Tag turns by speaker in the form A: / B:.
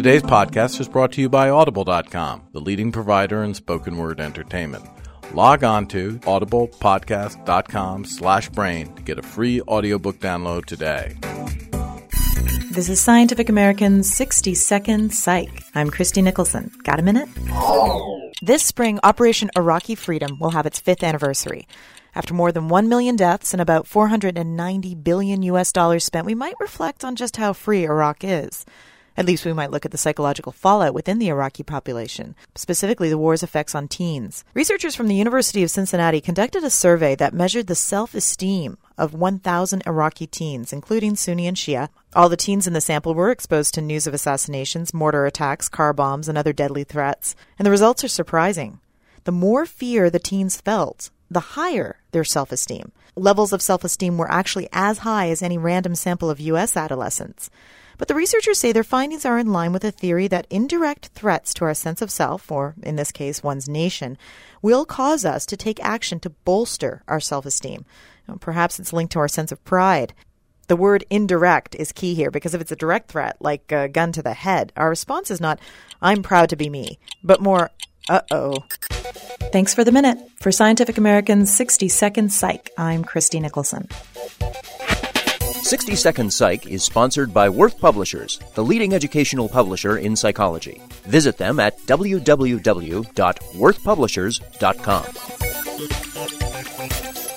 A: Today's podcast is brought to you by Audible.com, the leading provider in spoken word entertainment. Log on to audiblepodcast.com slash brain to get a free audiobook download today.
B: This is Scientific American's 60 Second Psych. I'm Christie Nicholson. Got a minute? This spring, Operation Iraqi Freedom will have its fifth anniversary. After more than 1 million deaths and about 490 billion US dollars spent, we might reflect on just how free Iraq is. At least we might look at the psychological fallout within the Iraqi population, specifically the war's effects on teens. Researchers from the University of Cincinnati conducted a survey that measured the self esteem of 1,000 Iraqi teens, including Sunni and Shia. All the teens in the sample were exposed to news of assassinations, mortar attacks, car bombs, and other deadly threats. And the results are surprising. The more fear the teens felt, the higher their self esteem. Levels of self esteem were actually as high as any random sample of U.S. adolescents. But the researchers say their findings are in line with a theory that indirect threats to our sense of self, or in this case, one's nation, will cause us to take action to bolster our self esteem. Perhaps it's linked to our sense of pride. The word indirect is key here because if it's a direct threat, like a gun to the head, our response is not, I'm proud to be me, but more, uh oh. Thanks for the minute. For Scientific American's 60 Second Psych, I'm Christie Nicholson.
C: 60 Second Psych is sponsored by Worth Publishers, the leading educational publisher in psychology. Visit them at www.worthpublishers.com.